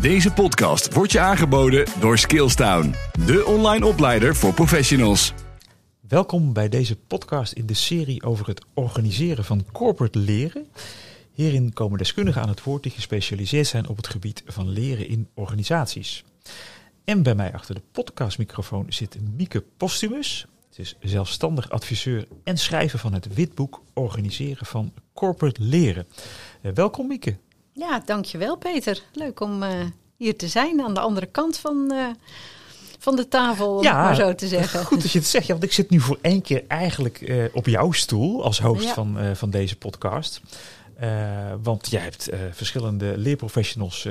Deze podcast wordt je aangeboden door Skillstown, de online opleider voor professionals. Welkom bij deze podcast in de serie over het organiseren van corporate leren. Hierin komen deskundigen aan het woord die gespecialiseerd zijn op het gebied van leren in organisaties. En bij mij achter de podcastmicrofoon zit Mieke Postumus. Ze is zelfstandig adviseur en schrijver van het witboek Organiseren van Corporate Leren. Eh, welkom Mieke. Ja, dankjewel Peter. Leuk om uh, hier te zijn aan de andere kant van, uh, van de tafel, om ja, maar zo te zeggen. Goed dat je het zegt, ja, want ik zit nu voor één keer eigenlijk uh, op jouw stoel als host Ja. van, van deze podcast. Want jij hebt verschillende leerprofessionals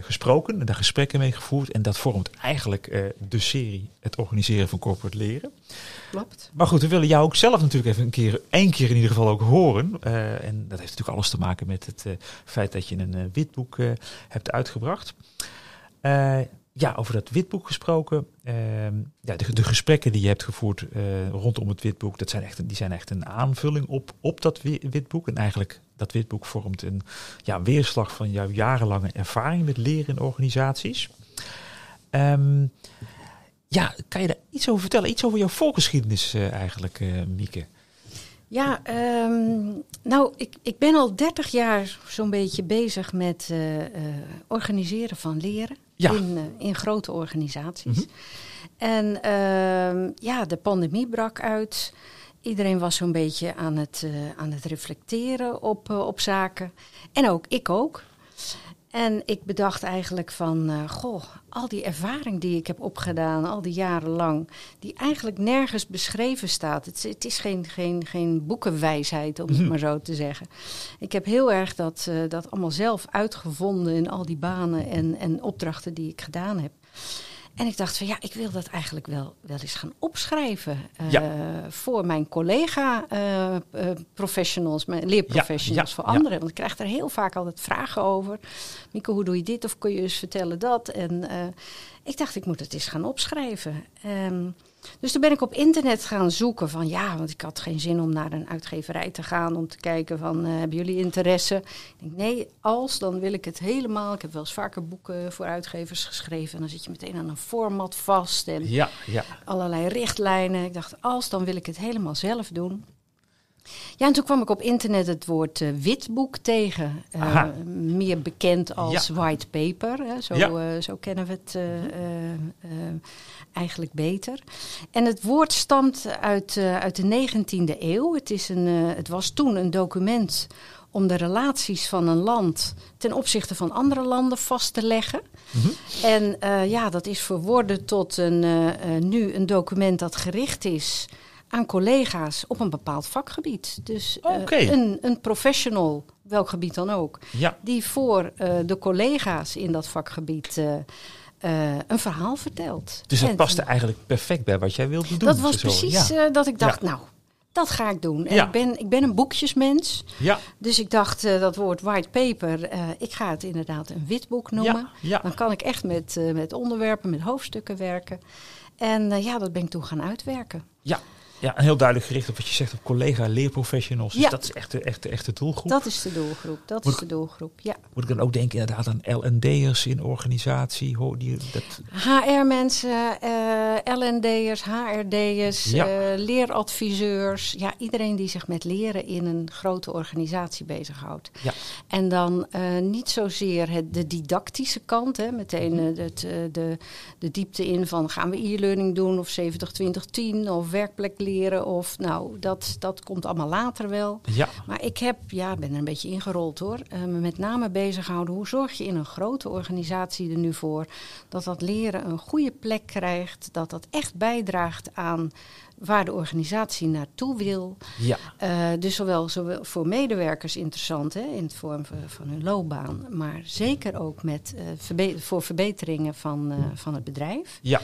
gesproken en daar gesprekken mee gevoerd. En dat vormt eigenlijk de serie Het organiseren van corporate leren. Klopt. Maar goed, we willen jou ook zelf natuurlijk even een keer, één keer in ieder geval ook horen. en dat heeft natuurlijk alles te maken met het feit dat je een witboek hebt uitgebracht. ja, over dat witboek gesproken. ja, de, de, gesprekken die je hebt gevoerd rondom het witboek, dat zijn echt, die zijn echt een aanvulling op, op dat witboek. En eigenlijk dat witboek vormt een ja, weerslag van jouw jarenlange ervaring met leren in organisaties. Um, ja, kan je daar iets over vertellen? Iets over jouw voorgeschiedenis uh, eigenlijk, uh, Mieke? Ja, um, nou, ik, ik ben al 30 jaar zo'n beetje bezig met uh, organiseren van leren ja. in, in grote organisaties. Mhm. Mm -hmm. En uh, ja, de pandemie brak uit. Iedereen was zo'n beetje aan het, aan het reflecteren op, op zaken. En ook ik ook. En ik bedacht eigenlijk van, uh, goh, al die ervaring die ik heb opgedaan, al die jaren lang, die eigenlijk nergens beschreven staat. Het, het is geen, geen, geen boekenwijsheid, om het Mhm. maar zo te zeggen. Ik heb heel erg dat, uh, dat allemaal zelf uitgevonden in al die banen en, en opdrachten die ik gedaan heb. En ik dacht van ja, ik wil dat eigenlijk wel, wel eens gaan opschrijven uh, Ja. voor mijn collega-professionals, mijn leerprofessionals, Ja, ja, voor anderen. Want ik krijg er heel vaak altijd vragen over. Mieke, hoe doe je dit? Of kun je eens vertellen dat? En uh, ik dacht, ik moet het eens gaan opschrijven. Um, dus toen ben ik op internet gaan zoeken van ja, want ik had geen zin om naar een uitgeverij te gaan om te kijken van uh, hebben jullie interesse? Ik denk nee, als dan wil ik het helemaal. Ik heb wel eens vaker boeken voor uitgevers geschreven en dan zit je meteen aan een format vast en Ja, ja. allerlei richtlijnen. Ik dacht als dan wil ik het helemaal zelf doen. Ja, en toen kwam ik op internet het woord uh, witboek tegen. Uh, Aha. meer bekend als Ja. white paper. Hè. Zo, Ja. uh, zo kennen we het eigenlijk beter. En het woord stamt uit, uit de 19e eeuw. Het, is een, het was toen een document om de relaties van een land ten opzichte van andere landen vast te leggen. Mhm. En ja, dat is verworden tot een, nu een document dat gericht is aan collega's op een bepaald vakgebied. Dus uh, Oké. een, een professional, welk gebied dan ook, Ja, die voor uh, de collega's in dat vakgebied uh, uh, een verhaal vertelt. dus dat En paste eigenlijk perfect bij wat jij wilde doen. Dat was precies Ja. uh, dat ik dacht, Ja. nou, dat ga ik doen. En Ja. ik, ben, ik ben een boekjesmens, ja. dus ik dacht uh, dat woord white paper, ik ga het inderdaad een witboek noemen. Ja, ja. Dan kan ik echt met, met onderwerpen, met hoofdstukken werken. En ja, dat ben ik toen gaan uitwerken. Ja. Ja, en heel duidelijk gericht op wat je zegt op collega-leerprofessionals. Dus Ja. dat is echt de, echt, de- echt de doelgroep. Dat is de doelgroep, dat Moet is de doelgroep, ja. Moet ik dan ook denken inderdaad aan L&D'ers in organisatie? Die, dat, HR-mensen, uh, LND'ers, HRD'ers, Ja. uh, leeradviseurs. Ja, iedereen die zich met leren in een grote organisatie bezighoudt. Ja. En dan uh, niet zozeer het, de didactische kant, hè, meteen Mhm. het, de, de diepte in van gaan we e-learning doen of 70-20-10 of werkplek leren. Of nou, dat, dat komt allemaal later wel. ja, Maar ik heb, ja, ben er een beetje ingerold hoor. Uh, me met name bezig gehouden. Hoe zorg je in een grote organisatie er nu voor dat dat leren een goede plek krijgt? Dat dat echt bijdraagt aan waar de organisatie naartoe wil. ja, Uh, dus zowel, zowel voor medewerkers interessant hè, in het vorm van, van hun loopbaan, maar zeker ook met, uh, verbe voor verbeteringen van, uh, van het bedrijf. ja.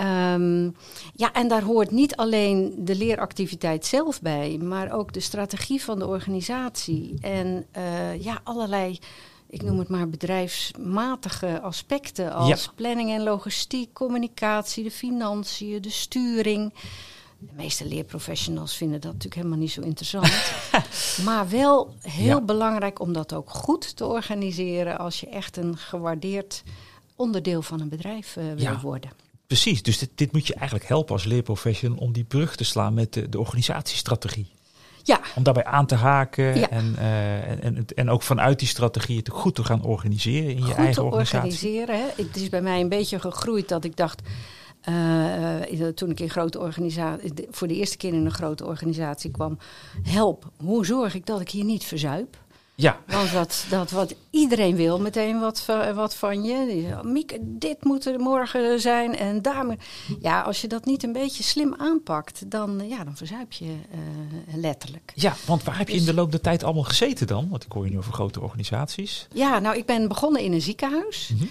Um, ja, en daar hoort niet alleen de leeractiviteit zelf bij, maar ook de strategie van de organisatie. En uh, ja, allerlei, ik noem het maar bedrijfsmatige aspecten als Ja. planning en logistiek, communicatie, de financiën, de sturing. De meeste leerprofessionals vinden dat natuurlijk helemaal niet zo interessant. maar wel heel Ja. belangrijk om dat ook goed te organiseren als je echt een gewaardeerd onderdeel van een bedrijf eh, wil Ja. worden. Precies, dus dit, dit moet je eigenlijk helpen als leerprofessional om die brug te slaan met de, de organisatiestrategie. Ja, Om daarbij aan te haken Ja. en, eh, en, en, en ook vanuit die strategie het goed te gaan organiseren in je goed eigen te organisatie. organiseren. Hè. Het is bij mij een beetje gegroeid dat ik dacht. eh, eh, toen ik in grote organisatie, voor de eerste keer in een grote organisatie kwam, help, hoe zorg ik dat ik hier niet verzuip? Ja, Want dat, dat wat iedereen wil meteen wat, va- wat van je. Zegt, Mieke, dit moet er morgen zijn en daar. Ja, als je dat niet een beetje slim aanpakt, dan, ja, dan verzuip je eh, letterlijk. ja, want waar heb je in Dus- de loop der tijd allemaal gezeten dan? Want ik hoor je nu over grote organisaties. Ja, nou, ik ben begonnen in een ziekenhuis. Mhm.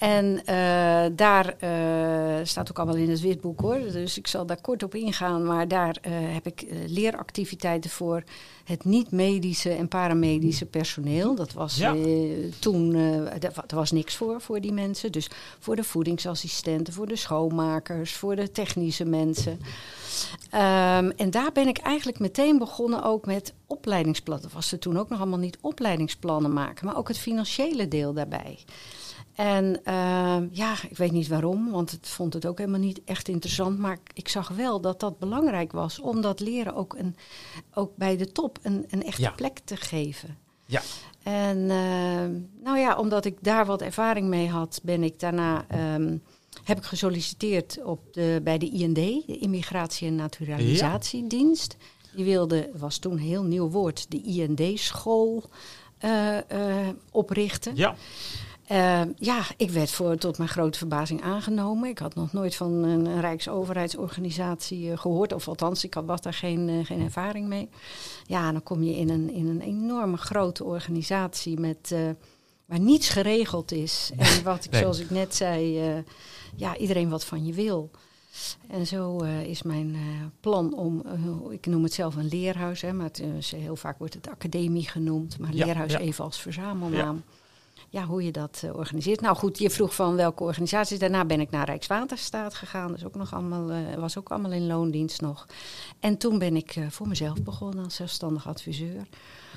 En eh, daar eh, staat ook allemaal in het witboek hoor. Dus ik zal daar kort op ingaan. Maar daar eh, heb ik leeractiviteiten voor het niet-medische en paramedische personeel. Dat was Ja. toen, er was niks voor, voor die mensen. Dus voor de voedingsassistenten, voor de schoonmakers, voor de technische mensen. Ehm, en daar ben ik eigenlijk meteen begonnen ook met opleidingsplannen. Dat was er toen ook nog allemaal niet opleidingsplannen maken, maar ook het financiële deel daarbij. En ehm, ja, ik weet niet waarom, want het vond het ook helemaal niet echt interessant. Maar ik zag wel dat dat belangrijk was om dat leren ook, een, ook bij de top een, een echte Ja. plek te geven. Ja. En ehm, nou ja, omdat ik daar wat ervaring mee had, ben ik daarna ehm, heb ik gesolliciteerd op de, bij de IND, de Immigratie- en Naturalisatiedienst. Die wilde, was toen een heel nieuw woord, de IND-school eh, eh, oprichten. Ja, Eh, ja, ik werd voor, tot mijn grote verbazing aangenomen. Ik had nog nooit van een, rijksoverheidsorganisatie eh, gehoord. Of althans, ik had, was daar geen, eh, geen ervaring mee. Ja, dan kom je in een, in een enorme grote organisatie met, waar niets geregeld is. En wat ik, Nee. zoals ik net zei, ja, iedereen wat van je wil. En zo is mijn plan om, ik noem het zelf een leerhuis, hè, maar het, heel vaak wordt het academie genoemd, maar Ja, leerhuis ja. even als verzamelnaam. Ja, hoe je dat eh, organiseert. Nou goed, je vroeg van welke organisaties. Daarna ben ik naar Rijkswaterstaat gegaan. Is ook nog allemaal, eh, was ook allemaal in loondienst nog. En toen ben ik eh, voor mezelf begonnen als zelfstandig adviseur.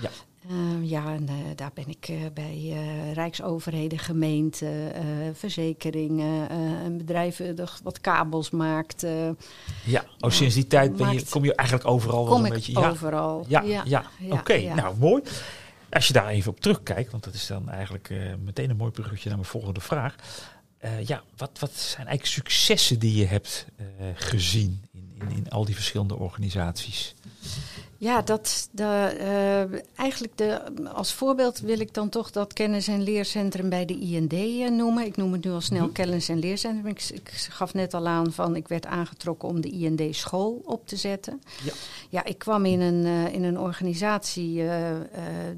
Ja. Eh, ja, en daar ben ik bij rijksoverheden, gemeenten, verzekeringen, eh, en bedrijven dat wat kabels maakt. ja. Oh, sinds die tijd ben je, kom je eigenlijk overal wel een beetje... Ja, overal. Ja, ja, ja, oké. ja. Nou, mooi. Als je daar even op terugkijkt, want dat is dan eigenlijk eh, meteen een mooi bruggetje naar mijn volgende vraag. Eh, ja, wat, wat zijn eigenlijk successen die je hebt eh, gezien in, al die verschillende organisaties? Ja, dat, de, eh, eigenlijk de, als voorbeeld wil ik dan toch dat kennis- en leercentrum bij de IND eh, noemen. Ik noem het nu al snel Mhm. kennis- en leercentrum. Ik, ik gaf net al aan van ik werd aangetrokken om de IND-school op te zetten. Ja. ja ik kwam in een, eh, in een organisatie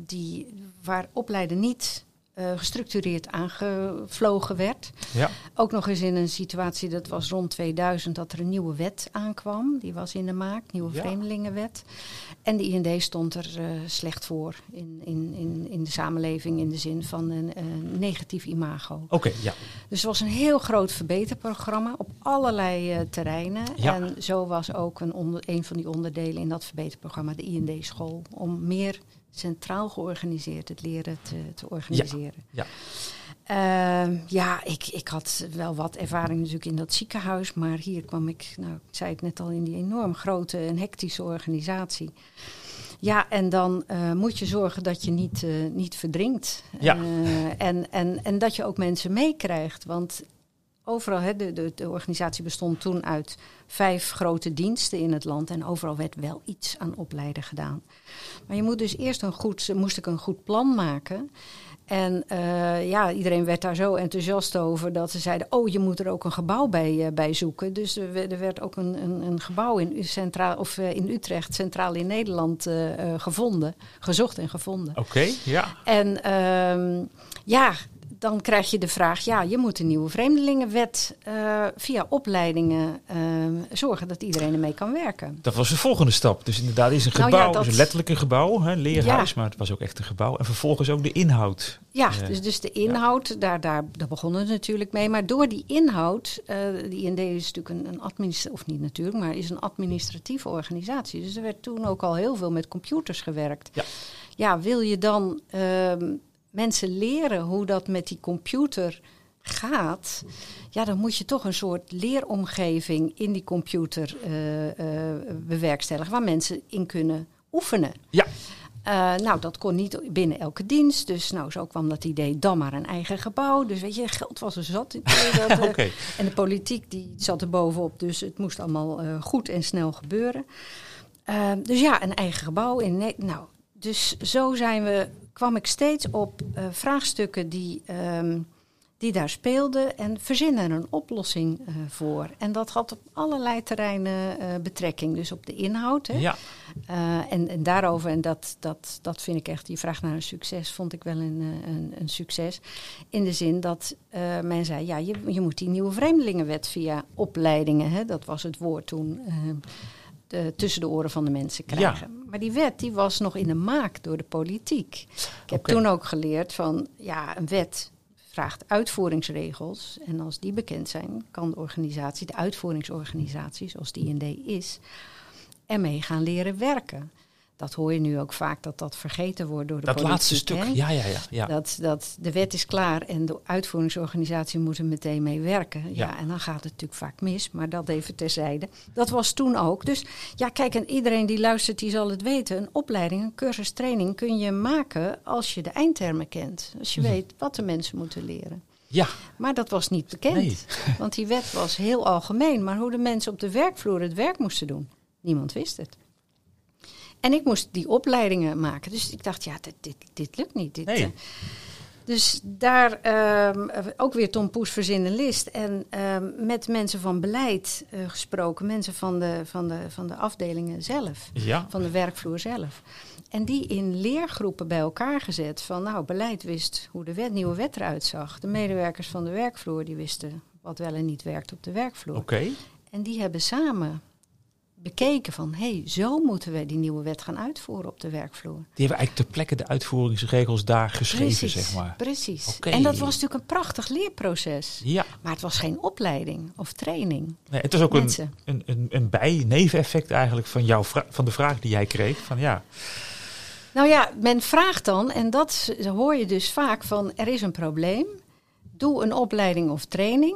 die, waar opleiden niet eh, gestructureerd aangevlogen werd. Ja, Ook nog eens in een situatie, dat was rond 2000, dat er een nieuwe wet aankwam. Die was in de maak, nieuwe Ja. vreemdelingenwet. En de IND stond er eh, slecht voor in, in, in, in de samenleving in de zin van een eh, negatief imago. oké, ja. Dus het was een heel groot verbeterprogramma op allerlei terreinen. Ja. En zo was ook een, onder, een van die onderdelen in dat verbeterprogramma de IND-school. Om meer centraal georganiseerd het leren te, te organiseren. Ja. Ehm, ja, ik, ik had wel wat ervaring natuurlijk in dat ziekenhuis. Maar hier kwam ik, nou, ik zei het net al, in die enorm grote en hectische organisatie. Ja, en dan eh, moet je zorgen dat je niet, eh, niet verdrinkt. Ja. Eh, en, en, en dat je ook mensen meekrijgt. Want overal, hè, de, de, de organisatie bestond toen uit vijf grote diensten in het land. En overal werd wel iets aan opleiden gedaan. Maar je moet dus eerst een goed, moest ik een goed plan maken. En eh, ja, iedereen werd daar zo enthousiast over dat ze zeiden: Oh, je moet er ook een gebouw bij, eh, bij zoeken. Dus er, werd- er werd ook een, een, een gebouw in, centraal, of, eh, in Utrecht, centraal in Nederland, gevonden. Gezocht en gevonden. Oké, ja. En ehm, ja, dan krijg je de vraag, ja, je moet een nieuwe vreemdelingenwet uh, via opleidingen uh, zorgen dat iedereen ermee kan werken. Dat was de volgende stap. Dus inderdaad is een gebouw, nou ja, dat... is letterlijk een gebouw, hè, leerhuis, ja. maar het was ook echt een gebouw. En vervolgens ook de inhoud. Ja, uh, dus, dus de inhoud, ja. daar, daar, daar begonnen we natuurlijk mee. Maar door die inhoud, die IND is natuurlijk een, een administratieve, of niet natuurlijk, maar is een administratieve organisatie. Dus er werd toen ook al heel veel met computers gewerkt. Ja, ja wil je dan ehm, mensen leren hoe dat met die computer gaat, ja, dan moet je toch een soort leeromgeving in die computer uh, uh, bewerkstelligen waar mensen in kunnen oefenen. Ja. Uh, nou, dat kon niet binnen elke dienst. Dus nou, zo kwam dat idee, dan maar een eigen gebouw. Dus weet je, geld was er zat. dat, okay. En de politiek die zat er bovenop. Dus het moest allemaal goed en snel gebeuren. dus ja, een eigen gebouw. In, nou, dus zo zijn we kwam ik steeds op uh, vraagstukken die, um, die daar speelden en verzinnen een oplossing uh, voor. En dat had op allerlei terreinen uh, betrekking. Dus op de inhoud. Hè? Ja. en, en daarover, en dat, dat, dat vind ik echt, die vraag naar een succes, vond ik wel een, een, een succes. In de zin dat men zei, ja, je, je moet die nieuwe vreemdelingenwet via opleidingen, hè, dat was het woord toen de, tussen de oren van de mensen krijgen. Ja. Maar die wet die was nog in de maak door de politiek. Ik heb okay. toen ook geleerd van, ja, een wet vraagt uitvoeringsregels. En als die bekend zijn, kan de organisatie, de uitvoeringsorganisatie, zoals die IND is, ermee gaan leren werken. Dat hoor je nu ook vaak dat dat vergeten wordt door de dat politiek. Dat laatste stuk, ja, ja, ja, ja. Dat, dat de wet is klaar en de uitvoeringsorganisatie moet er meteen mee werken. Ja. Ja. en dan gaat het natuurlijk vaak mis, maar dat even terzijde. Dat was toen ook. Dus ja, kijk, en iedereen die luistert, die zal het weten. Een opleiding, een cursus training kun je maken als je de eindtermen kent. Als je Mhm. weet wat de mensen moeten leren. Ja, Maar dat was niet bekend. Nee. Want die wet was heel algemeen. Maar hoe de mensen op de werkvloer het werk moesten doen, niemand wist het. En ik moest die opleidingen maken. Dus ik dacht, ja, dit, dit, dit lukt niet. Dit, Nee. eh, dus daar ehm, ook weer Tom Poes verzin een list. En ehm, met mensen van beleid eh, gesproken. Mensen van de, van, de, van de afdelingen zelf. ja. Van de werkvloer zelf. En die in leergroepen bij elkaar gezet. Van nou, beleid wist hoe de wet, nieuwe wet eruit zag. De medewerkers van de werkvloer die wisten wat wel en niet werkt op de werkvloer. Oké. En die hebben samen bekeken van... hé, hey, zo moeten we die nieuwe wet gaan uitvoeren op de werkvloer. Die hebben eigenlijk ter plekke de uitvoeringsregels daar geschreven, precies, zeg maar. precies. En dat was natuurlijk een prachtig leerproces. Ja, Maar het was geen opleiding of training. nee, het is ook een, Mensen. een, een, een bij-neveneffect eigenlijk van, jouw van de vraag die jij kreeg. Van ja, Nou ja, men vraagt dan, en dat hoor je dus vaak van... er is een probleem, doe een opleiding of training...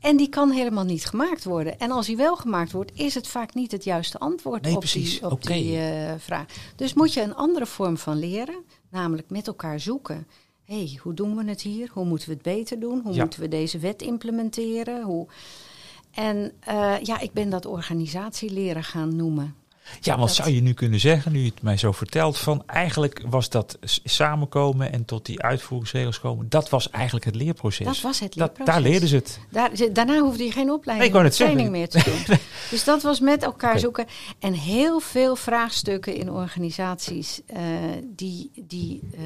En die kan helemaal niet gemaakt worden. En als die wel gemaakt wordt, is het vaak niet het juiste antwoord Nee, op precies. die, op Oké. die eh, vraag. Dus moet je een andere vorm van leren, namelijk met elkaar zoeken. Hé, hey, hoe doen we het hier? Hoe moeten we het beter doen? Hoe Ja. moeten we deze wet implementeren? Hoe... En eh, ja, ik ben dat organisatie leren gaan noemen. Ja want Dat- zou je nu kunnen zeggen, nu je het mij zo vertelt, van eigenlijk was dat samenkomen en tot die uitvoeringsregels komen, dat was eigenlijk het leerproces. Dat was het Dat- leerproces. daar leerden ze het. Daar, daarna hoefde je geen opleiding training meer te doen. Dus dat was met elkaar zoeken. En heel veel vraagstukken in organisaties eh, die, die eh,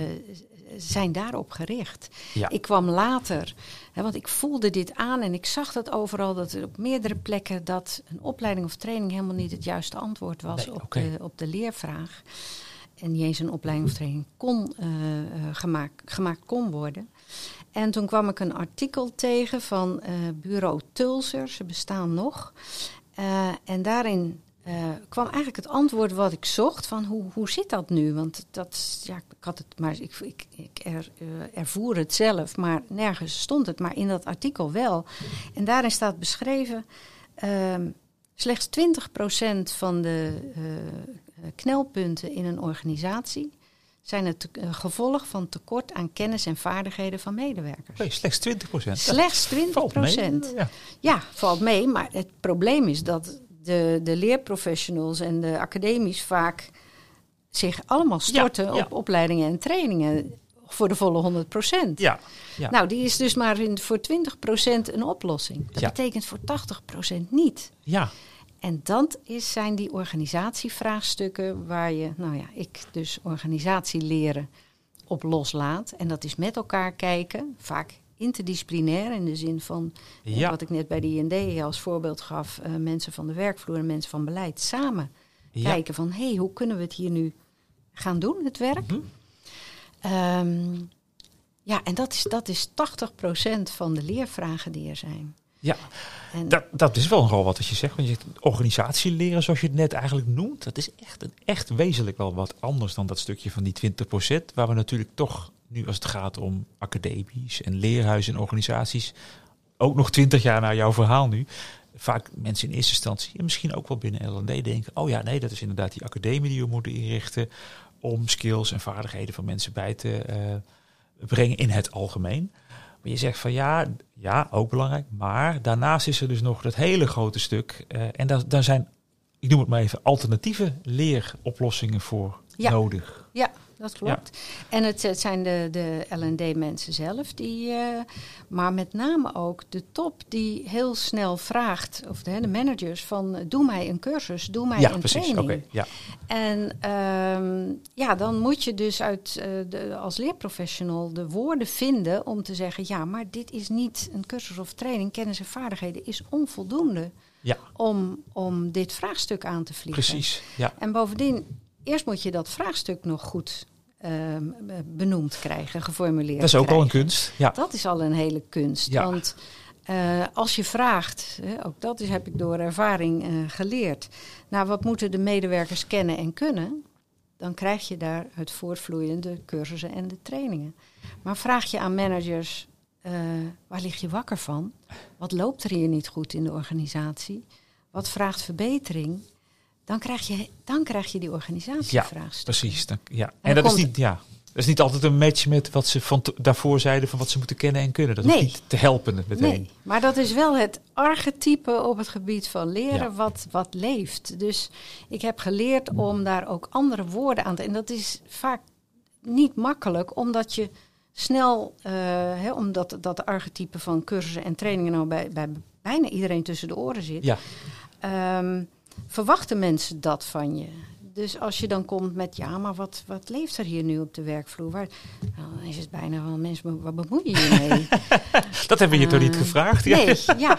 zijn daarop gericht. Ja. Ik kwam later, hè, want ik voelde dit aan en ik zag dat overal, dat er op meerdere plekken dat een opleiding of training helemaal niet het juiste antwoord was Nee, op, de, op de leervraag. En niet eens een opleiding of training kon, eh, eh, gemaakt, gemaakt kon worden. En toen kwam ik een artikel tegen van eh, bureau Tulser, ze bestaan nog. En daarin eh, kwam eigenlijk het antwoord wat ik zocht van hoe, hoe zit dat nu? Want dat, ja, ik had het maar, ik, ik, ik er, eh, ervoer het zelf, maar nergens stond het, maar in dat artikel wel. En daarin staat beschreven, ehm, slechts 20% van de eh, knelpunten in een organisatie zijn het gevolg van tekort aan kennis en vaardigheden van medewerkers. Nee, slechts 20 procent. Slechts 20 Ja. Ja, valt mee. Maar het probleem is dat de, de leerprofessionals en de academies vaak zich allemaal storten Ja, ja. op opleidingen en trainingen voor de volle 100 procent. Ja, ja. Nou, die is dus maar in, voor 20 procent een oplossing. Dat Ja. betekent voor 80 procent niet. ja. En dat is, zijn die organisatievraagstukken waar je, nou ja, ik dus organisatie leren op loslaat. En dat is met elkaar kijken, vaak interdisciplinair in de zin van eh, Ja. wat ik net bij de IND als voorbeeld gaf, eh, mensen van de werkvloer en mensen van beleid samen Ja. kijken van hé, hey, hoe kunnen we het hier nu gaan doen, het werk? Mhm. Ehm, ja, en dat is, dat is 80% van de leervragen die er zijn. Ja, En dat, dat is wel nogal wat als je zegt. Want je zegt, organisatie leren, zoals je het net eigenlijk noemt, dat is echt, een, echt wezenlijk wel wat anders dan dat stukje van die 20%. Waar we natuurlijk toch, nu als het gaat om academies en leerhuizen en organisaties, ook nog 20 jaar na jouw verhaal nu, vaak mensen in eerste instantie, en misschien ook wel binnen L&D, denken, oh ja, nee, dat is inderdaad die academie die we moeten inrichten om skills en vaardigheden van mensen bij te eh, brengen in het algemeen. Maar je zegt van ja, ja, ook belangrijk. Maar daarnaast is er dus nog dat hele grote stuk. eh, en daar, daar zijn, ik noem het maar even, alternatieve leeroplossingen voor Ja. nodig. Ja, dat klopt. En het, het zijn de, de L&D-mensen zelf, die, eh, maar met name ook de top die heel snel vraagt, of de, de managers, van doe mij een cursus, doe mij ja, een precies. training. Oké, ja. En ehm, ja, dan moet je dus uit, eh, de, als leerprofessional de woorden vinden om te zeggen, ja, maar dit is niet een cursus of training, kennis en vaardigheden is onvoldoende ja, om, om dit vraagstuk aan te vliegen. precies. Ja. En bovendien, eerst moet je dat vraagstuk nog goed ehm, benoemd krijgen, geformuleerd Dat is ook al een kunst. Ja, Dat is al een hele kunst. Ja. Want eh, als je vraagt, hè, ook dat is, heb ik door ervaring eh, geleerd, nou wat moeten de medewerkers kennen en kunnen, dan krijg je daar het voortvloeiende cursussen en de trainingen. Maar vraag je aan managers, eh, waar lig je wakker van? Wat loopt er hier niet goed in de organisatie? Wat vraagt verbetering? Dan krijg je, dan krijg je die organisatievraagstuk. precies. Dan, ja. En, dat is, niet, ja, dat is niet altijd een match met wat ze van daarvoor zeiden van wat ze moeten kennen en kunnen. Dat is Nee. niet te helpen meteen. Nee, maar dat is wel het archetype op het gebied van leren Ja. wat, wat leeft. Dus ik heb geleerd om daar ook andere woorden aan te... En dat is vaak niet makkelijk, omdat je snel... eh, hè, omdat dat archetype van cursussen en trainingen nou bij, bij bijna iedereen tussen de oren zit... Ja, ehm, verwachten mensen dat van je. Dus als je dan komt met, ja, maar wat, wat leeft er hier nu op de werkvloer? Waar, nou, dan is het bijna wel, mensen, waar bemoei je je mee? dat hebben we je toch niet Eh, gevraagd? Ja. Nee, ja.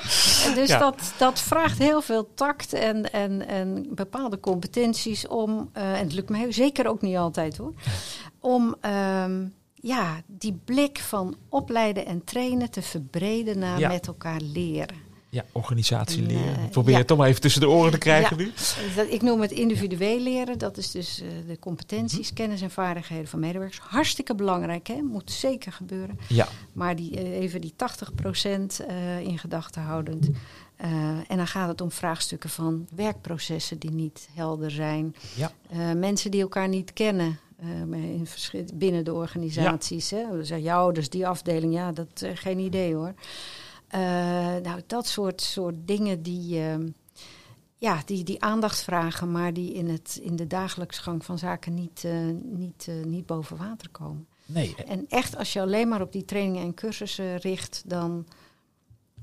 Dus Ja. Dat, dat vraagt heel veel tact en, en, en bepaalde competenties om, eh, en het lukt mij zeker ook niet altijd hoor, om ehm, ja, die blik van opleiden en trainen te verbreden naar Ja. met elkaar leren. Ja, organisatie En, leren. Ik probeer ja. het toch maar even tussen de oren te krijgen Ja. nu. Dat, ik noem het individueel leren. Dat is dus eh, de competenties, Mhm. kennis en vaardigheden van medewerkers. Hartstikke belangrijk, hè? moet zeker gebeuren. Ja, Maar die, eh, even die 80% eh in gedachten houdend. En dan gaat het om vraagstukken van werkprocessen die niet helder zijn. Ja. Mensen die elkaar niet kennen. in binnen de organisaties. Hè? Dan zeggen, ja, dus die afdeling, ja, dat geen idee hoor. Eh, nou, dat soort, soort dingen die, ehm, ja, die, die aandacht vragen, maar die in, het, in de dagelijkse gang van zaken niet, eh, niet, eh, niet boven water komen. nee. En echt, als je alleen maar op die trainingen en cursussen richt, dan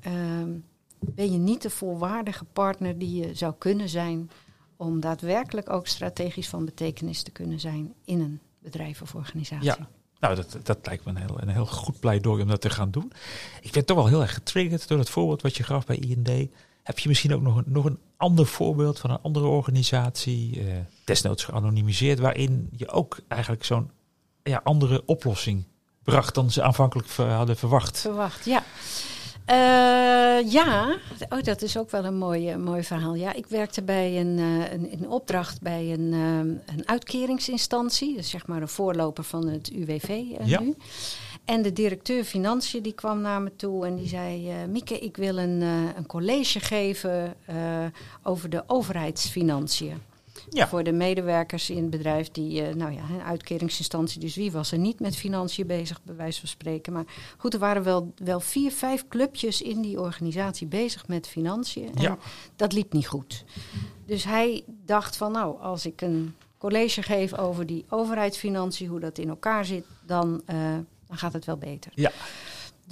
ehm, ben je niet de volwaardige partner die je zou kunnen zijn om daadwerkelijk ook strategisch van betekenis te kunnen zijn in een bedrijf of organisatie. Ja. Nou, dat, dat lijkt me een heel, een heel goed pleidooi om dat te gaan doen. Ik ben toch wel heel erg getriggerd door het voorbeeld wat je gaf bij IND. Heb je misschien ook nog een, nog een ander voorbeeld van een andere organisatie, eh, desnoods geanonimiseerd, waarin je ook eigenlijk zo'n ja, andere oplossing bracht dan ze aanvankelijk hadden verwacht? Verwacht, ja. Eh, ja, oh, dat is ook wel een mooi, mooi verhaal. Ja, ik werkte bij een, eh, een, in opdracht bij een, eh, een uitkeringsinstantie. Dus zeg maar een voorloper van het UWV eh, Ja. nu. En de directeur financiën die kwam naar me toe en die zei... Mieke, ik wil een, een college geven over de overheidsfinanciën. Ja. Voor de medewerkers in het bedrijf die, eh, nou ja, een uitkeringsinstantie. Dus wie was er niet met financiën bezig, bij wijze van spreken. Maar goed, er waren wel, wel vier, vijf clubjes in die organisatie bezig met financiën. En Ja. dat liep niet goed. Dus hij dacht van, nou, als ik een college geef over die overheidsfinanciën, hoe dat in elkaar zit, dan, eh, dan gaat het wel beter. Ja.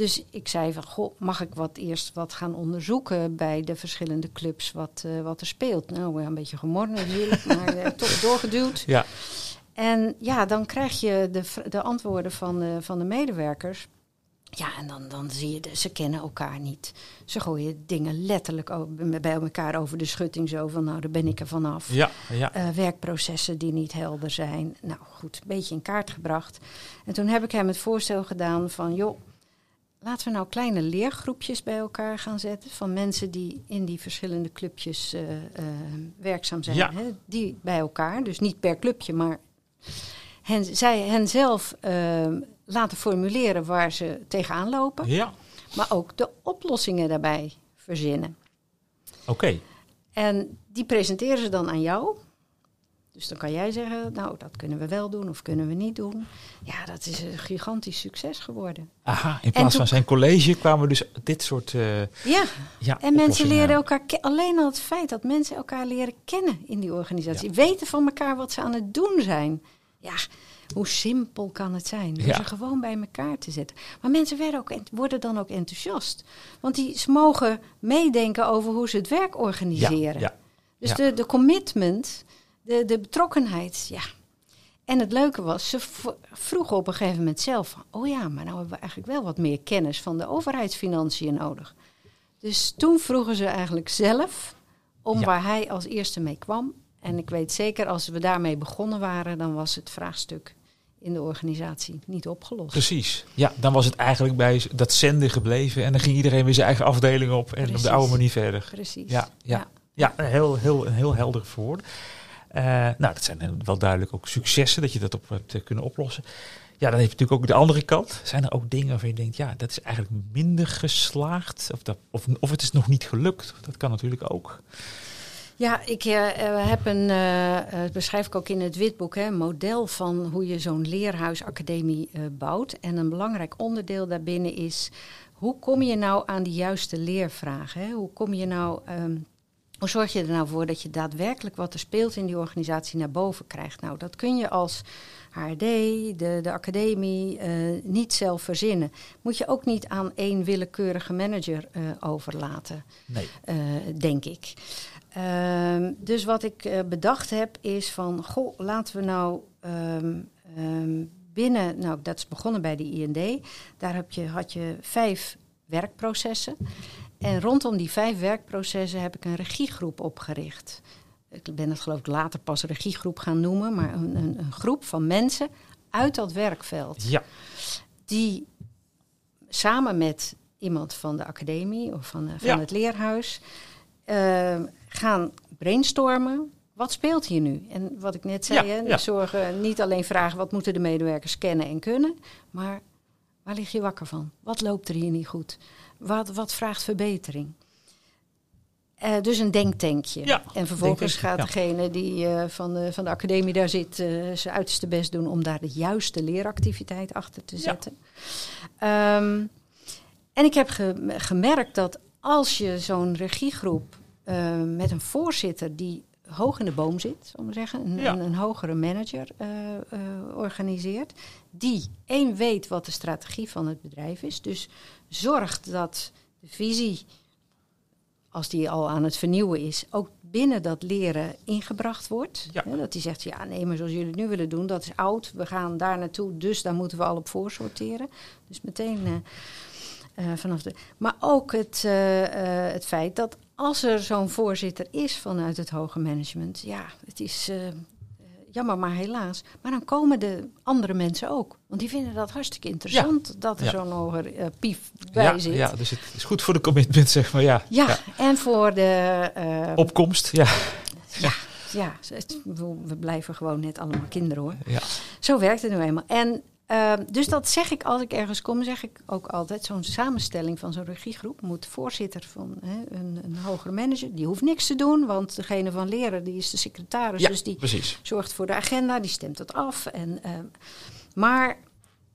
Dus ik zei van, goh, mag ik wat eerst wat gaan onderzoeken bij de verschillende clubs wat, eh, wat er speelt? Nou, een beetje gemor natuurlijk, maar eh, toch doorgeduwd. Ja. En ja, dan krijg je de, de antwoorden van de, van de medewerkers. Ja, en dan, dan zie je, de, ze kennen elkaar niet. Ze gooien dingen letterlijk bij elkaar over de schutting. Zo van, nou, daar ben ik er vanaf. Ja, ja. Eh, werkprocessen die niet helder zijn. Nou goed, een beetje in kaart gebracht. En toen heb ik hem het voorstel gedaan van, joh, laten we nou kleine leergroepjes bij elkaar gaan zetten. Van mensen die in die verschillende clubjes eh, eh, werkzaam zijn. Ja. Hè? Die bij elkaar, dus niet per clubje, maar hen, zij hen zelf eh, laten formuleren waar ze tegenaan lopen. Ja, Maar ook de oplossingen daarbij verzinnen. oké. En die presenteren ze dan aan jou. Dus dan kan jij zeggen, nou, dat kunnen we wel doen of kunnen we niet doen. Ja, dat is een gigantisch succes geworden. Aha, in plaats van zijn college kwamen dus dit soort eh Ja, ja, en mensen leren elkaar alleen al het feit dat mensen elkaar leren kennen in die organisatie. Weten van elkaar wat ze aan het doen zijn. Ja, hoe simpel kan het zijn? Ja. ze gewoon bij elkaar te zetten. Maar mensen werden ook, worden dan ook enthousiast. Want die, ze mogen meedenken over hoe ze het werk organiseren. Ja, Dus de, de commitment, de, de betrokkenheid, ja. En het leuke was, ze vroegen op een gegeven moment zelf van... oh ja, maar nou hebben we eigenlijk wel wat meer kennis van de overheidsfinanciën nodig. Dus toen vroegen ze eigenlijk zelf om Ja. waar hij als eerste mee kwam. En ik weet zeker, als we daarmee begonnen waren... dan was het vraagstuk in de organisatie niet opgelost. Precies. Ja, dan was het eigenlijk bij dat zenden gebleven en dan ging iedereen weer zijn eigen afdeling op en op Precies. de oude manier verder. Precies. Ja, ja. Ja, een heel, heel, heel helder verwoord. Eh nou, dat zijn wel duidelijk ook successen dat je dat op hebt eh, kunnen oplossen. Ja, dan heb je natuurlijk ook de andere kant. Zijn er ook dingen waarvan je denkt, ja, dat is eigenlijk minder geslaagd? Of, dat, of, of het is nog niet gelukt? Dat kan natuurlijk ook. Ja, ik eh, heb een, dat beschrijf ik ook in het witboek, hè, een model van hoe je zo'n leerhuisacademie bouwt. En een belangrijk onderdeel daarbinnen is, hoe kom je nou aan die juiste leervragen? Hè? Hoe kom je nou, ehm, hoe zorg je er nou voor dat je daadwerkelijk wat er speelt in die organisatie naar boven krijgt? Nou, dat kun je als HRD, de, de academie, eh, niet zelf verzinnen. Moet je ook niet aan één willekeurige manager eh, overlaten Nee. eh, denk ik. Ehm, dus wat ik bedacht heb is van, goh, laten we nou ehm, ehm, binnen, nou dat is begonnen bij de IND, daar heb je, had je vijf werkprocessen. En rondom die vijf werkprocessen heb ik een regiegroep opgericht. Ik ben het geloof ik later pas regiegroep gaan noemen, maar een, een, een groep van mensen uit dat werkveld Ja, die samen met iemand van de academie of van, eh, van Ja. het leerhuis eh, gaan brainstormen. Wat speelt hier nu? En wat ik net zei, Ja, hè, ja. zorgen, niet alleen vragen wat moeten de medewerkers kennen en kunnen, maar waar lig je wakker van? Wat loopt er hier niet goed? Wat, wat vraagt verbetering? Eh, dus een denktankje. Ja, en vervolgens gaat ja. degene die eh, van, de, van de academie daar zit, eh, zijn uiterste best doen om daar de juiste leeractiviteit achter te Ja. zetten. Ehm, en ik heb ge- gemerkt dat als je zo'n regiegroep met een voorzitter die hoog in de boom zit, ik maar zeggen, een, Ja. een, een hogere manager eh, eh, organiseert, die één weet wat de strategie van het bedrijf is, dus zorgt dat de visie, als die al aan het vernieuwen is, ook binnen dat leren ingebracht wordt. Ja. Hè, dat die zegt, ja nee, maar zoals jullie het nu willen doen, dat is oud, we gaan daar naartoe, dus daar moeten we al op voorsorteren. Dus meteen eh, vanaf de. Maar ook het, het feit dat als er zo'n voorzitter is vanuit het hoge management, ja, het is eh, eh, jammer, maar helaas. Maar dan komen de andere mensen ook. Want die vinden dat hartstikke interessant dat er Ja. zo'n hoger eh, pief bij ja, zit. ja, dus het is goed voor de commitment, zeg maar. Ja, Ja, en voor de. Opkomst, ja. ja, ja, het- we blijven gewoon net allemaal kinderen hoor. ja. Zo werkt het nu eenmaal. En eh, dus dat zeg ik als ik ergens kom, zeg ik ook altijd. Zo'n samenstelling van zo'n regiegroep moet voorzitter van hè, een, een hogere manager. Die hoeft niks te doen, want degene van leren die is de secretaris. ja Dus die precies. zorgt voor de agenda, die stemt het af. En, eh, maar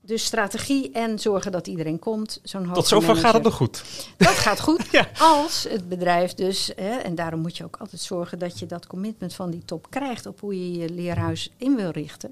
dus strategie en zorgen dat iedereen komt. Zo'n Tot zover gaat het nog goed. Dat gaat goed. Ja. Als het bedrijf dus, hè, en daarom moet je ook altijd zorgen dat je dat commitment van die top krijgt op hoe je je leerhuis in wil richten.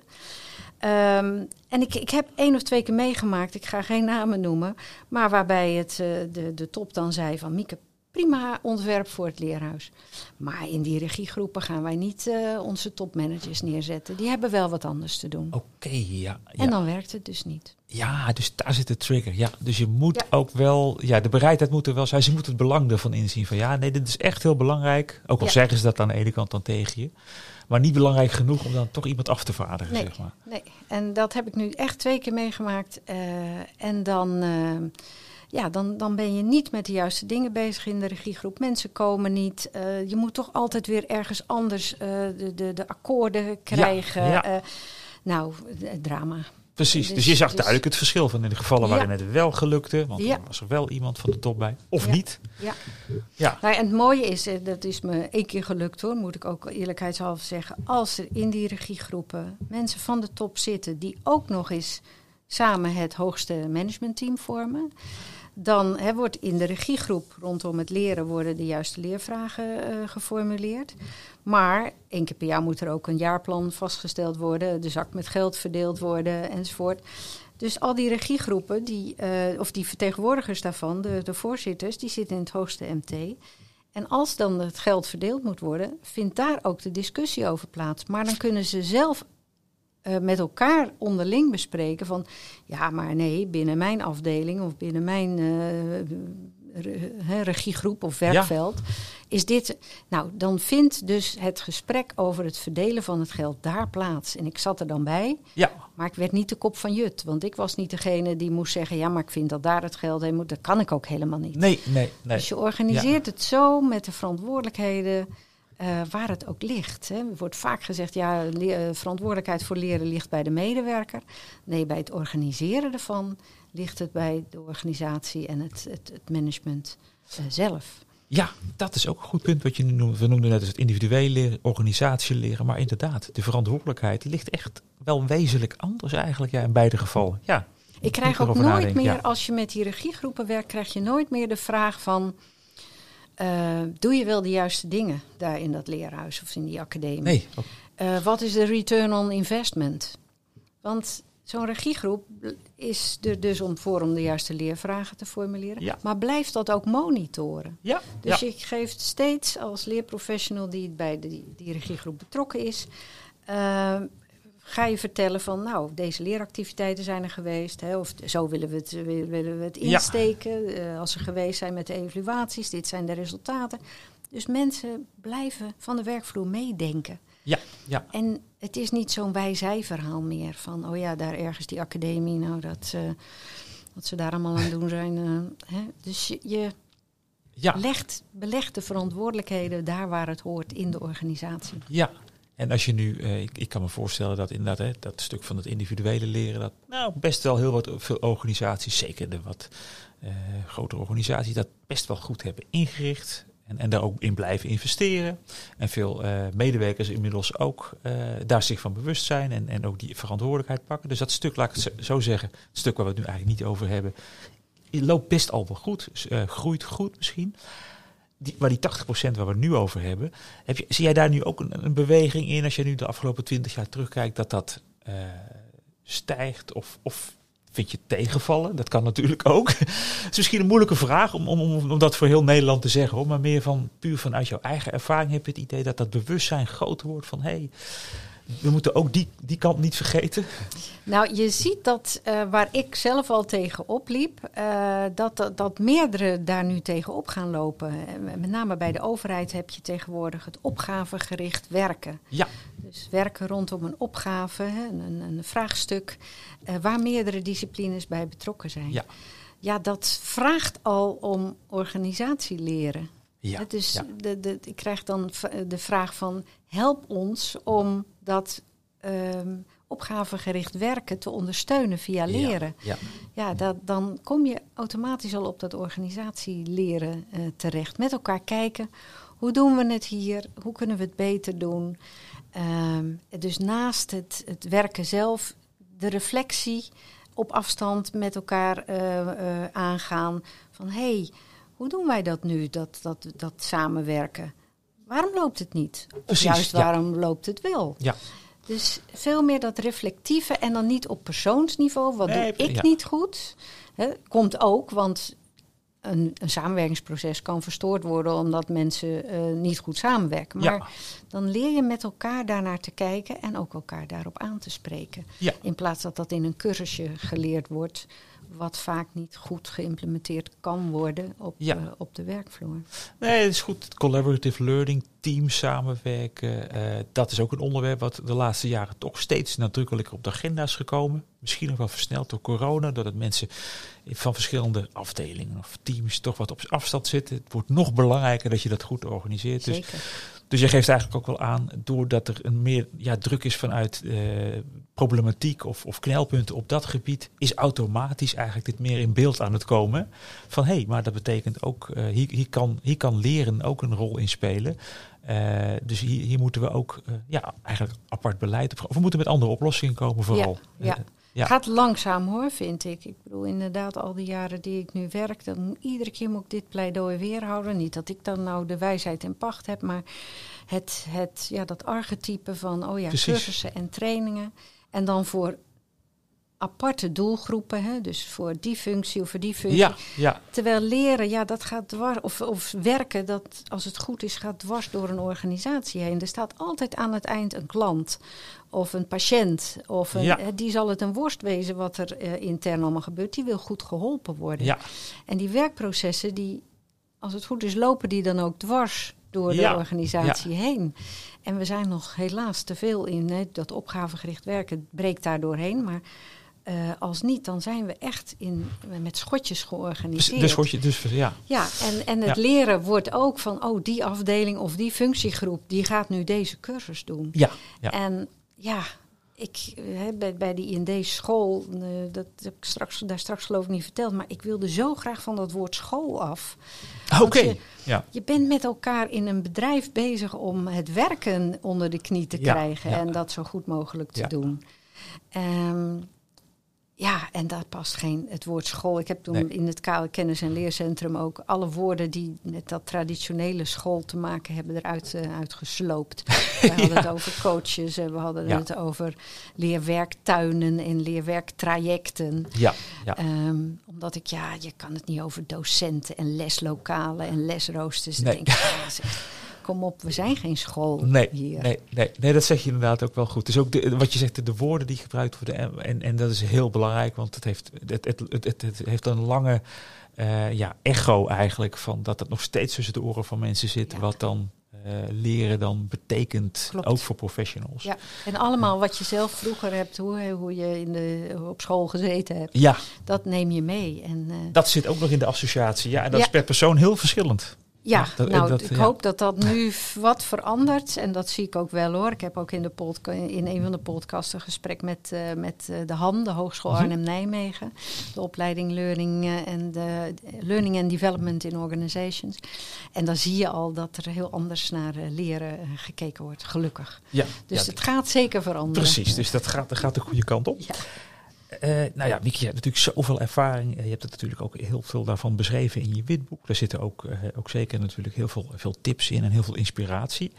Ehm, en ik, ik heb één of twee keer meegemaakt, ik ga geen namen noemen, maar waarbij het, eh, de, de top dan zei van Mieke, prima ontwerp voor het leerhuis. Maar in die regiegroepen gaan wij niet uh, onze topmanagers neerzetten. Die hebben wel wat anders te doen. Oké, ja, ja, En dan werkt het dus niet. Ja, dus daar zit de trigger. Ja, dus je moet ook wel, ja, de bereidheid moet er wel zijn. Ze moeten het belang ervan inzien van ja, nee, dit is echt heel belangrijk. Ook al zeggen ze dat aan de ene kant dan tegen je. Maar niet belangrijk genoeg om dan toch iemand af te vaardigen, nee, zeg maar. Nee, en dat heb ik nu echt twee keer meegemaakt. Uh, en dan... Uh, ja, dan, dan ben je niet met de juiste dingen bezig in de regiegroep. Mensen komen niet. Uh, je moet toch altijd weer ergens anders de, de, de akkoorden krijgen. Ja, ja. Nou, drama. Precies, dus, dus je zag dus, duidelijk het verschil van in de gevallen waarin het wel gelukte. Want dan was er wel iemand van de top bij. Of niet. Ja. ja. Nou, en het mooie is, dat is me één keer gelukt hoor, moet ik ook eerlijkheidshalve zeggen. Als er in die regiegroepen mensen van de top zitten die ook nog eens samen het hoogste managementteam vormen dan wordt in de regiegroep rondom het leren worden de juiste leervragen uh, geformuleerd. Maar één keer per jaar moet er ook een jaarplan vastgesteld worden, de zak met geld verdeeld worden enzovoort. Dus al die regiegroepen, die, uh, of die vertegenwoordigers daarvan, de, de voorzitters, die zitten in het hoogste MT. En als dan het geld verdeeld moet worden, vindt daar ook de discussie over plaats. Maar dan kunnen ze zelf uh, met elkaar onderling bespreken van ja, maar nee, binnen mijn afdeling of binnen mijn uh, regiegroep of werkveld ja. is dit. Nou, dan vindt dus het gesprek over het verdelen van het geld daar plaats. En ik zat er dan bij, ja. maar ik werd niet de kop van Jut, want ik was niet degene die moest zeggen ja, maar ik vind dat daar het geld heen moet. Dat kan ik ook helemaal niet. Nee, nee, nee. Dus je organiseert ja. het zo met de verantwoordelijkheden. Uh, waar het ook ligt. Hè. Er wordt vaak gezegd, ja, verantwoordelijkheid voor leren ligt bij de medewerker. Nee, bij het organiseren ervan ligt het bij de organisatie en het, het, het management uh, zelf. Ja, dat is ook een goed punt wat je nu noemt. We noemden net het individuele leren, organisatie leren. Maar inderdaad, de verantwoordelijkheid ligt echt wel wezenlijk anders eigenlijk ja, in beide gevallen. Ja, ik krijg ook nooit nadenken. meer, ja. als je met die regiegroepen werkt, krijg je nooit meer de vraag van... Uh, doe je wel de juiste dingen daar in dat leerhuis of in die academie? Nee. Uh, wat is de return on investment? Want zo'n regiegroep is er dus om voor om de juiste leervragen te formuleren. Ja. Maar blijft dat ook monitoren? Ja. Dus ja. je geeft steeds als leerprofessional die bij die, die regiegroep betrokken is... Uh, ga je vertellen van, nou, deze leeractiviteiten zijn er geweest. Hè, of zo willen we het, willen we het insteken. Ja. Uh, als ze geweest zijn met de evaluaties, dit zijn de resultaten. Dus mensen blijven van de werkvloer meedenken. Ja, ja. En het is niet zo'n wij-zij-verhaal meer van, oh ja, daar ergens die academie, nou, dat, uh, wat ze daar allemaal aan doen zijn. Uh, hè. Dus je, je ja. legt, belegt de verantwoordelijkheden daar waar het hoort in de organisatie. Ja, en als je nu, uh, ik, ik, kan me voorstellen dat inderdaad hè, dat stuk van het individuele leren, dat nou best wel heel wat veel organisaties, zeker de wat uh, grotere organisaties, dat best wel goed hebben ingericht. En, en daar ook in blijven investeren. En veel uh, medewerkers inmiddels ook daar zich van bewust zijn en, en ook die verantwoordelijkheid pakken. Dus dat stuk, laat ik het zo zeggen, het stuk waar we het nu eigenlijk niet over hebben, loopt best al wel goed, groeit goed misschien die, maar die 80% waar we nu over hebben, heb je, zie jij daar nu ook een, een, beweging in als je nu de afgelopen 20 jaar terugkijkt, dat dat uh, stijgt of, of vind je tegenvallen? Dat kan natuurlijk ook. Het is misschien een moeilijke vraag om, om, om, om dat voor heel Nederland te zeggen, hoor, maar meer van puur vanuit jouw eigen ervaring heb je het idee dat dat bewustzijn groter wordt van hé, hey, we moeten ook die, die kant niet vergeten. Nou, je ziet dat uh, waar ik zelf al tegen opliep, uh, dat, dat, dat meerdere daar nu tegenop gaan lopen. Met name bij de overheid heb je tegenwoordig het opgavegericht werken. Ja. Dus werken rondom een opgave, hè, een, een, vraagstuk, uh, waar meerdere disciplines bij betrokken zijn. Ja. Ja, dat vraagt al om organisatieleren. Ja, dus ja. de, de, ik krijg dan de vraag van help ons om dat um, opgavegericht werken te ondersteunen via leren. Ja, ja dat, dan kom je automatisch al op dat organisatieleren uh, terecht. Met elkaar kijken, hoe doen we het hier? Hoe kunnen we het beter doen? Um, dus naast het, het werken zelf, de reflectie op afstand met elkaar uh, uh, aangaan. Van hé, hey, hoe doen wij dat nu, dat, dat, dat samenwerken? Waarom loopt het niet? Of Precies, juist waarom ja. loopt het wel? Ja. Dus veel meer dat reflectieve en dan niet op persoonsniveau. Wat nee, doe ik ja. niet goed? He, komt ook, want een, een samenwerkingsproces kan verstoord worden omdat mensen eh, niet goed samenwerken. Maar Ja. dan leer je met elkaar daarnaar te kijken en ook elkaar daarop aan te spreken. Ja. In plaats dat dat in een cursusje geleerd wordt, wat vaak niet goed geïmplementeerd kan worden op, Ja. eh, op de werkvloer. Nee, het is goed. Collaborative learning, team samenwerken. eh, dat is ook een onderwerp wat de laatste jaren toch steeds nadrukkelijker op de agenda is gekomen. Misschien nog wel versneld door corona, doordat mensen van verschillende afdelingen of teams toch wat op afstand zitten. Het wordt nog belangrijker dat je dat goed organiseert. Dus, Zeker. dus je geeft eigenlijk ook wel aan, doordat er een meer ja, druk is vanuit eh, problematiek of, of knelpunten op dat gebied, is automatisch eigenlijk dit meer in beeld aan het komen. Van hé, hey, maar dat betekent ook, eh, hier, hier, kan, hier kan leren ook een rol in spelen. Eh, dus hier, hier moeten we ook ja, eigenlijk apart beleid op. Of we moeten met andere oplossingen komen vooral. ja. Ja. Gaat langzaam hoor, vind ik. Ik bedoel, inderdaad, al die jaren die ik nu werk, dan iedere keer moet ik dit pleidooi weer houden. Niet dat ik dan nou de wijsheid en pacht heb, maar het, het, ja, dat archetype van, oh ja, Precies. cursussen en trainingen. En dan voor aparte doelgroepen, hè, dus voor die functie of voor die functie. ja, ja, Terwijl leren, ja, dat gaat dwars, of, of werken, dat als het goed is, gaat dwars door een organisatie heen. Er staat altijd aan het eind een klant of een patiënt. Of een, Ja. die zal het een worst wezen wat er eh, intern allemaal gebeurt. Die wil goed geholpen worden. ja. En die werkprocessen, die, als het goed is, lopen die dan ook dwars door de Ja. organisatie heen. En we zijn nog helaas te veel in hè, dat opgavegericht werken, breekt daar doorheen. Maar eh, als niet, dan zijn we echt in, met schotjes Dus, georganiseerd. dus, dus ja, Ja, en, en het Ja. leren wordt ook van, oh, die afdeling of die functiegroep, die gaat nu deze cursus doen. ja, ja. En ja, ik hè, bij, bij die IND-school, eh, dat heb ik straks, daar straks geloof ik niet verteld, maar ik wilde zo graag van dat woord school af. Oké. Want je- Ja. Je bent met elkaar in een bedrijf bezig om het werken onder de knie te krijgen en dat zo goed mogelijk te doen. Ehm, ja, en daar past geen het woord school. Ik heb toen Nee. in het KL Kennis- en Leercentrum ook alle woorden die met dat traditionele school te maken hebben eruit eh, uitgesloopt. We hadden het over coaches en we hadden Ja. het over leerwerktuinen en leerwerktrajecten. Ja, ja. Ehm, omdat ik, ja, je kan het niet over docenten en leslokalen en lesroosters. Nee. Nee. Denk ik, ja, zeg, kom op, we zijn geen school Nee, hier. nee, nee, nee, dat zeg je inderdaad ook wel goed. Dus ook de, wat je zegt, de, de woorden die gebruikt worden. En, en, en dat is heel belangrijk, want het heeft, het, het, het, het, heeft een lange eh, ja, echo eigenlijk. Van dat het nog steeds tussen de oren van mensen zit. Ja. Wat dan eh, leren dan betekent. Klopt. Ook voor professionals. Ja, en allemaal wat je zelf vroeger hebt, hoe, hoe je in de, op school gezeten hebt, Ja, dat neem je mee. En, eh, dat zit ook nog in de associatie. Ja, en dat Ja. is per persoon heel verschillend. Ja, dat- nou, dat- ik ja. hoop dat dat nu wat verandert. En dat zie ik ook wel hoor. Ik heb ook in, de in een van de podcasts een gesprek met, eh, met eh, de HAN, de Hogeschool Mhm. Arnhem-Nijmegen. De opleiding Learning eh, en de Learning and Development in Organizations. En dan zie je al dat er heel anders naar leren gekeken wordt, gelukkig. Ja, Dus ja, het gaat zeker veranderen. precies. Dus dat gaat, dat gaat de goede kant op. Ja. Eh, nou ja, Mieke, je hebt natuurlijk zoveel ervaring. Eh, Je hebt het natuurlijk ook heel veel daarvan beschreven in je witboek. Daar zitten ook, eh, ook zeker natuurlijk heel veel, veel tips in en heel veel inspiratie.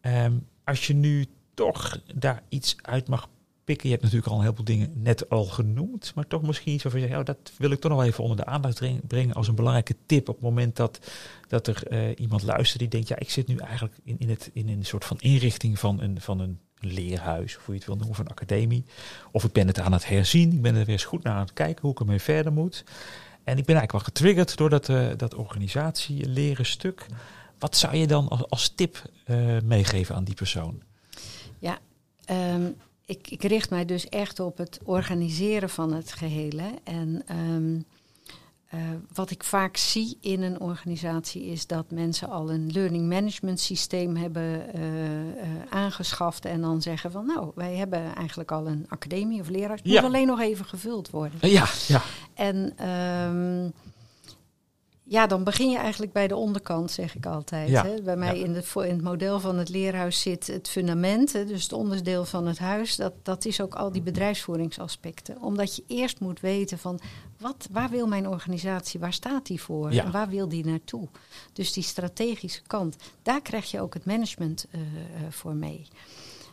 Ehm, als je nu toch daar iets uit mag pikken. Je hebt natuurlijk al een heleboel dingen net al genoemd. Maar toch misschien iets waarvan je oh, dat wil ik toch nog even onder de aandacht brengen als een belangrijke tip. Op het moment dat, dat er iemand luistert die denkt, ja, ik zit nu eigenlijk in, in, het, in een soort van inrichting van een, van een leerhuis, of hoe je het wil noemen, of een academie. Of ik ben het aan het herzien. Ik ben er weer eens goed naar aan het kijken hoe ik ermee verder moet. En ik ben eigenlijk wel getriggerd door dat, eh, dat organisatie leren stuk. Wat zou je dan als, als tip eh, meegeven aan die persoon? Ehm, ik, ik richt mij dus echt op het organiseren van het gehele. En ehm, eh, wat ik vaak zie in een organisatie is dat mensen al een learning management systeem hebben eh, eh, aangeschaft. En dan zeggen van nou, wij hebben eigenlijk al een academie of leraar. Het Ja. moet alleen nog even gevuld worden. Ja, ja, En ehm, ja, dan begin je eigenlijk bij de onderkant, zeg ik altijd. Ja, Hè. Bij mij ja. in, het, voor- in het model van het leerhuis zit het fundament, hè, dus het onderdeel van het huis. Dat, dat is ook al die bedrijfsvoeringsaspecten. Omdat je eerst moet weten van, wat, waar wil mijn organisatie, waar staat die voor? Ja. En waar wil die naartoe? Dus die strategische kant, daar krijg je ook het management eh, eh, voor mee.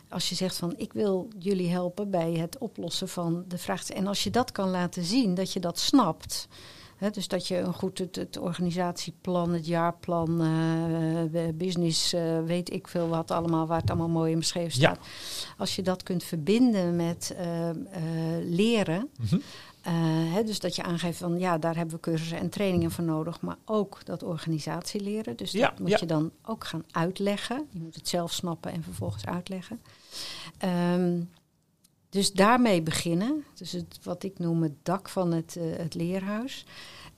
Als je zegt van ik wil jullie helpen bij het oplossen van de vraag. En als je dat kan laten zien, dat je dat snapt. Dus dat je een goed het, het organisatieplan, het jaarplan, eh, business, eh, weet ik veel wat allemaal, waar het allemaal mooi in beschreven staat. Als je dat kunt verbinden met eh, leren. Mhm. dus dat je aangeeft van ja, daar hebben we cursussen en trainingen voor nodig, maar ook dat organisatie leren. Dus Ja, dat moet ja. je dan ook gaan uitleggen. Je moet het zelf snappen en vervolgens uitleggen. Ehm, dus daarmee beginnen. Dus het, wat ik noem het dak van het, eh, het leerhuis.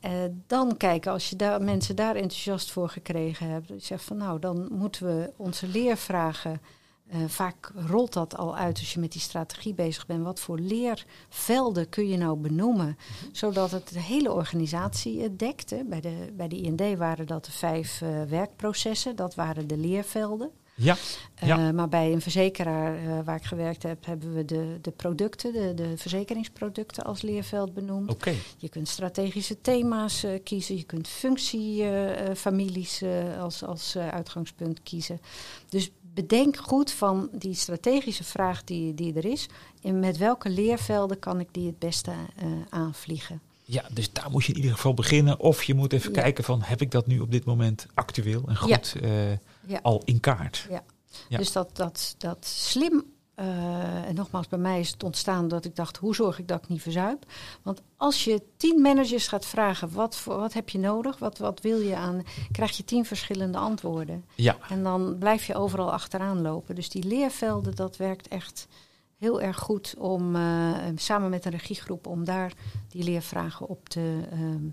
Eh, dan kijken, als je daar, mensen daar enthousiast voor gekregen hebt. Je zegt van nou, dan moeten we onze leervragen. eh, vaak rolt dat al uit als je met die strategie bezig bent. Wat voor leervelden kun je nou benoemen? Zodat het de hele organisatie dekt. Hè. Bij, de, bij de IND waren dat de vijf werkprocessen. Dat waren de leervelden. Ja, Ja. Eh, maar bij een verzekeraar eh, waar ik gewerkt heb, hebben we de, de producten, de, de verzekeringsproducten als leerveld benoemd. oké. Je kunt strategische thema's eh, kiezen, je kunt functiefamilies eh, als, als eh, uitgangspunt kiezen. Dus bedenk goed van die strategische vraag die, die er is. En met welke leervelden kan ik die het beste eh, aanvliegen? Ja, dus daar moet je in ieder geval beginnen. Of je moet even Ja. kijken van, heb ik dat nu op dit moment actueel en goed eh, Ja. al in kaart? Ja. Dus dat, dat, dat slim. eh, en nogmaals, bij mij is het ontstaan dat ik dacht: hoe zorg ik dat ik niet verzuip? Want als je tien managers gaat vragen: wat, voor, wat heb je nodig? Wat, wat wil je aan? krijg je tien verschillende antwoorden. Ja, En dan blijf je overal achteraan lopen. Dus die leervelden, dat werkt echt heel erg goed om eh, samen met een regiegroep om daar die leervragen op te ehm,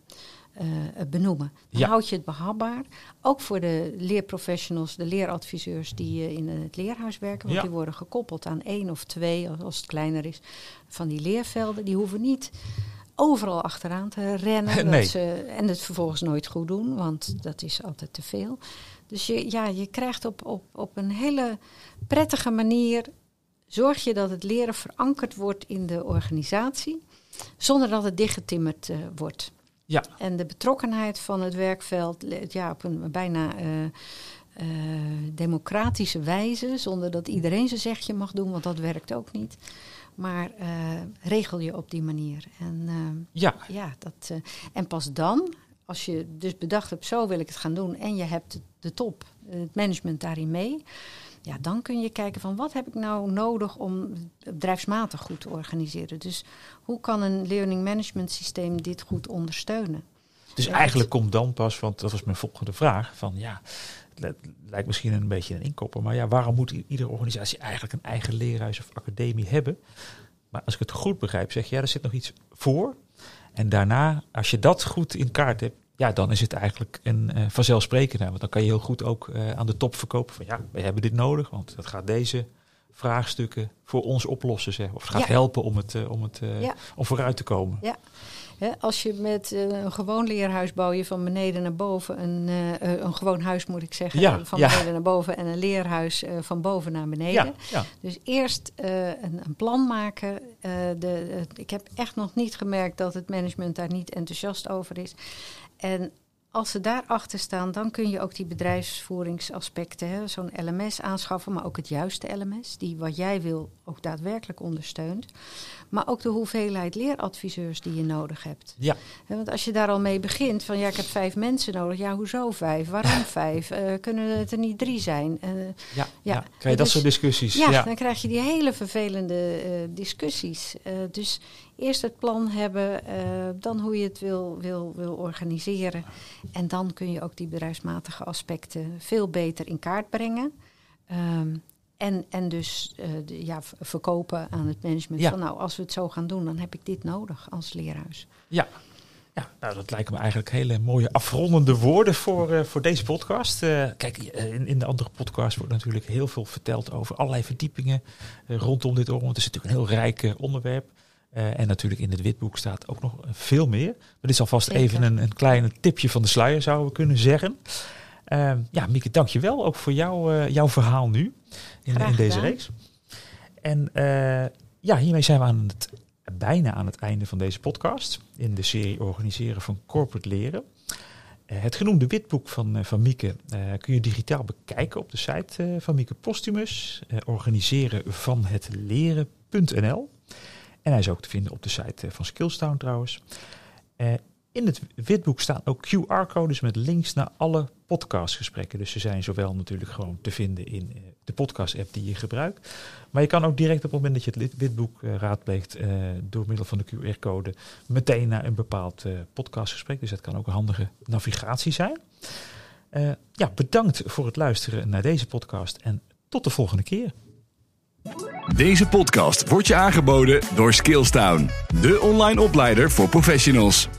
eh, benoemen. Dan Ja. houd je het behapbaar. Ook voor de leerprofessionals, de leeradviseurs die eh, in het leerhuis werken. Want Ja. die worden gekoppeld aan één of twee, als- het kleiner is, van die leervelden. Die hoeven niet overal achteraan te rennen. dat ze, en het vervolgens nooit goed doen, want dat is altijd te veel. Dus je, ja, je krijgt op, op, op een hele prettige manier. Zorg je dat het leren verankerd wordt in de organisatie, zonder dat het dichtgetimmerd eh, wordt. Ja. En de betrokkenheid van het werkveld, ja, op een bijna eh, eh, democratische wijze, zonder dat iedereen zijn zegje mag doen, want dat werkt ook niet. Maar eh, regel je op die manier. En ja, ja, dat, en pas dan, als je dus bedacht hebt, zo wil ik het gaan doen, en je hebt de top, het management daarin mee, ja, dan kun je kijken van wat heb ik nou nodig om bedrijfsmatig goed te organiseren. Dus hoe kan een learning management systeem dit goed ondersteunen? dus Ja, eigenlijk komt dan pas, want dat was mijn volgende vraag, van ja, het li- lijkt misschien een beetje een inkopper, maar ja, waarom moet iedere organisatie eigenlijk een eigen leerhuis of academie hebben? Maar als ik het goed begrijp, zeg je, ja, er zit nog iets voor. En daarna, als je dat goed in kaart hebt, ja, dan is het eigenlijk een eh vanzelfsprekende. Want dan kan je heel goed ook eh, aan de top verkopen van ja, we hebben dit nodig, want dat gaat deze vraagstukken voor ons oplossen. Zeg. Of het gaat Ja. helpen om, het, eh, om, het, Ja. om vooruit te komen. Hè, als je met een gewoon leerhuis bouw je van beneden naar boven, een, een gewoon huis moet ik zeggen, Ja, van ja. beneden naar boven en een leerhuis van boven naar beneden. Ja, ja. Dus eerst een, een plan maken. De, ik heb echt nog niet gemerkt dat het management daar niet enthousiast over is. En als ze daarachter staan, dan kun je ook die bedrijfsvoeringsaspecten, hè, zo'n LMS aanschaffen, maar ook het juiste LMS, die wat jij wil ook daadwerkelijk ondersteunt. Maar ook de hoeveelheid leeradviseurs die je nodig hebt. Ja. Want als je daar al mee begint, van ja, ik heb vijf mensen nodig. Ja, hoezo vijf? Waarom vijf? Eh, kunnen het er niet drie zijn? Eh, Ja, ja. Ja. krijg je dat Dus- soort discussies. ja, Ja, dan krijg je die hele vervelende eh, discussies. Dus eerst het plan hebben, eh, dan hoe je het wil, wil, wil organiseren. En dan kun je ook die bedrijfsmatige aspecten veel beter in kaart brengen. Ehm, en, en dus eh, de- ja, verkopen aan het management. Ja. Van nou, als we het zo gaan doen, dan heb ik dit nodig als leerhuis. Ja. Ja, nou, dat lijken me eigenlijk hele mooie afrondende woorden voor, eh, voor deze podcast. Eh, kijk, in, in de andere podcast wordt natuurlijk heel veel verteld over allerlei verdiepingen rondom dit onderwerp. Het is natuurlijk een heel rijk onderwerp. Eh, en natuurlijk in het witboek staat ook nog veel meer. Dit is alvast Zeker. even een, een klein tipje van de sluier, zouden we kunnen zeggen. Ehm, ja, Mieke, dank je wel ook voor jou, eh, jouw verhaal nu in, in deze reeks. En eh, ja, hiermee zijn we aan het, bijna aan het einde van deze podcast in de serie Organiseren van Corporate Leren. Het genoemde witboek van, van Mieke kun je digitaal bekijken op de site van Mieke Postumus, organiseren van het leren.nl. En hij is ook te vinden op de site eh, van Skillstown trouwens. Eh, in het witboek staan ook QR-codes met links naar alle podcastgesprekken. Dus ze zijn zowel natuurlijk gewoon te vinden in eh, de podcast-app die je gebruikt. Maar je kan ook direct op het moment dat je het witboek raadpleegt door middel van de QR-code meteen naar een bepaald podcastgesprek. Dus dat kan ook een handige navigatie zijn. ja, bedankt voor het luisteren naar deze podcast en tot de volgende keer. Deze podcast wordt je aangeboden door Skillstown, de online opleider voor professionals.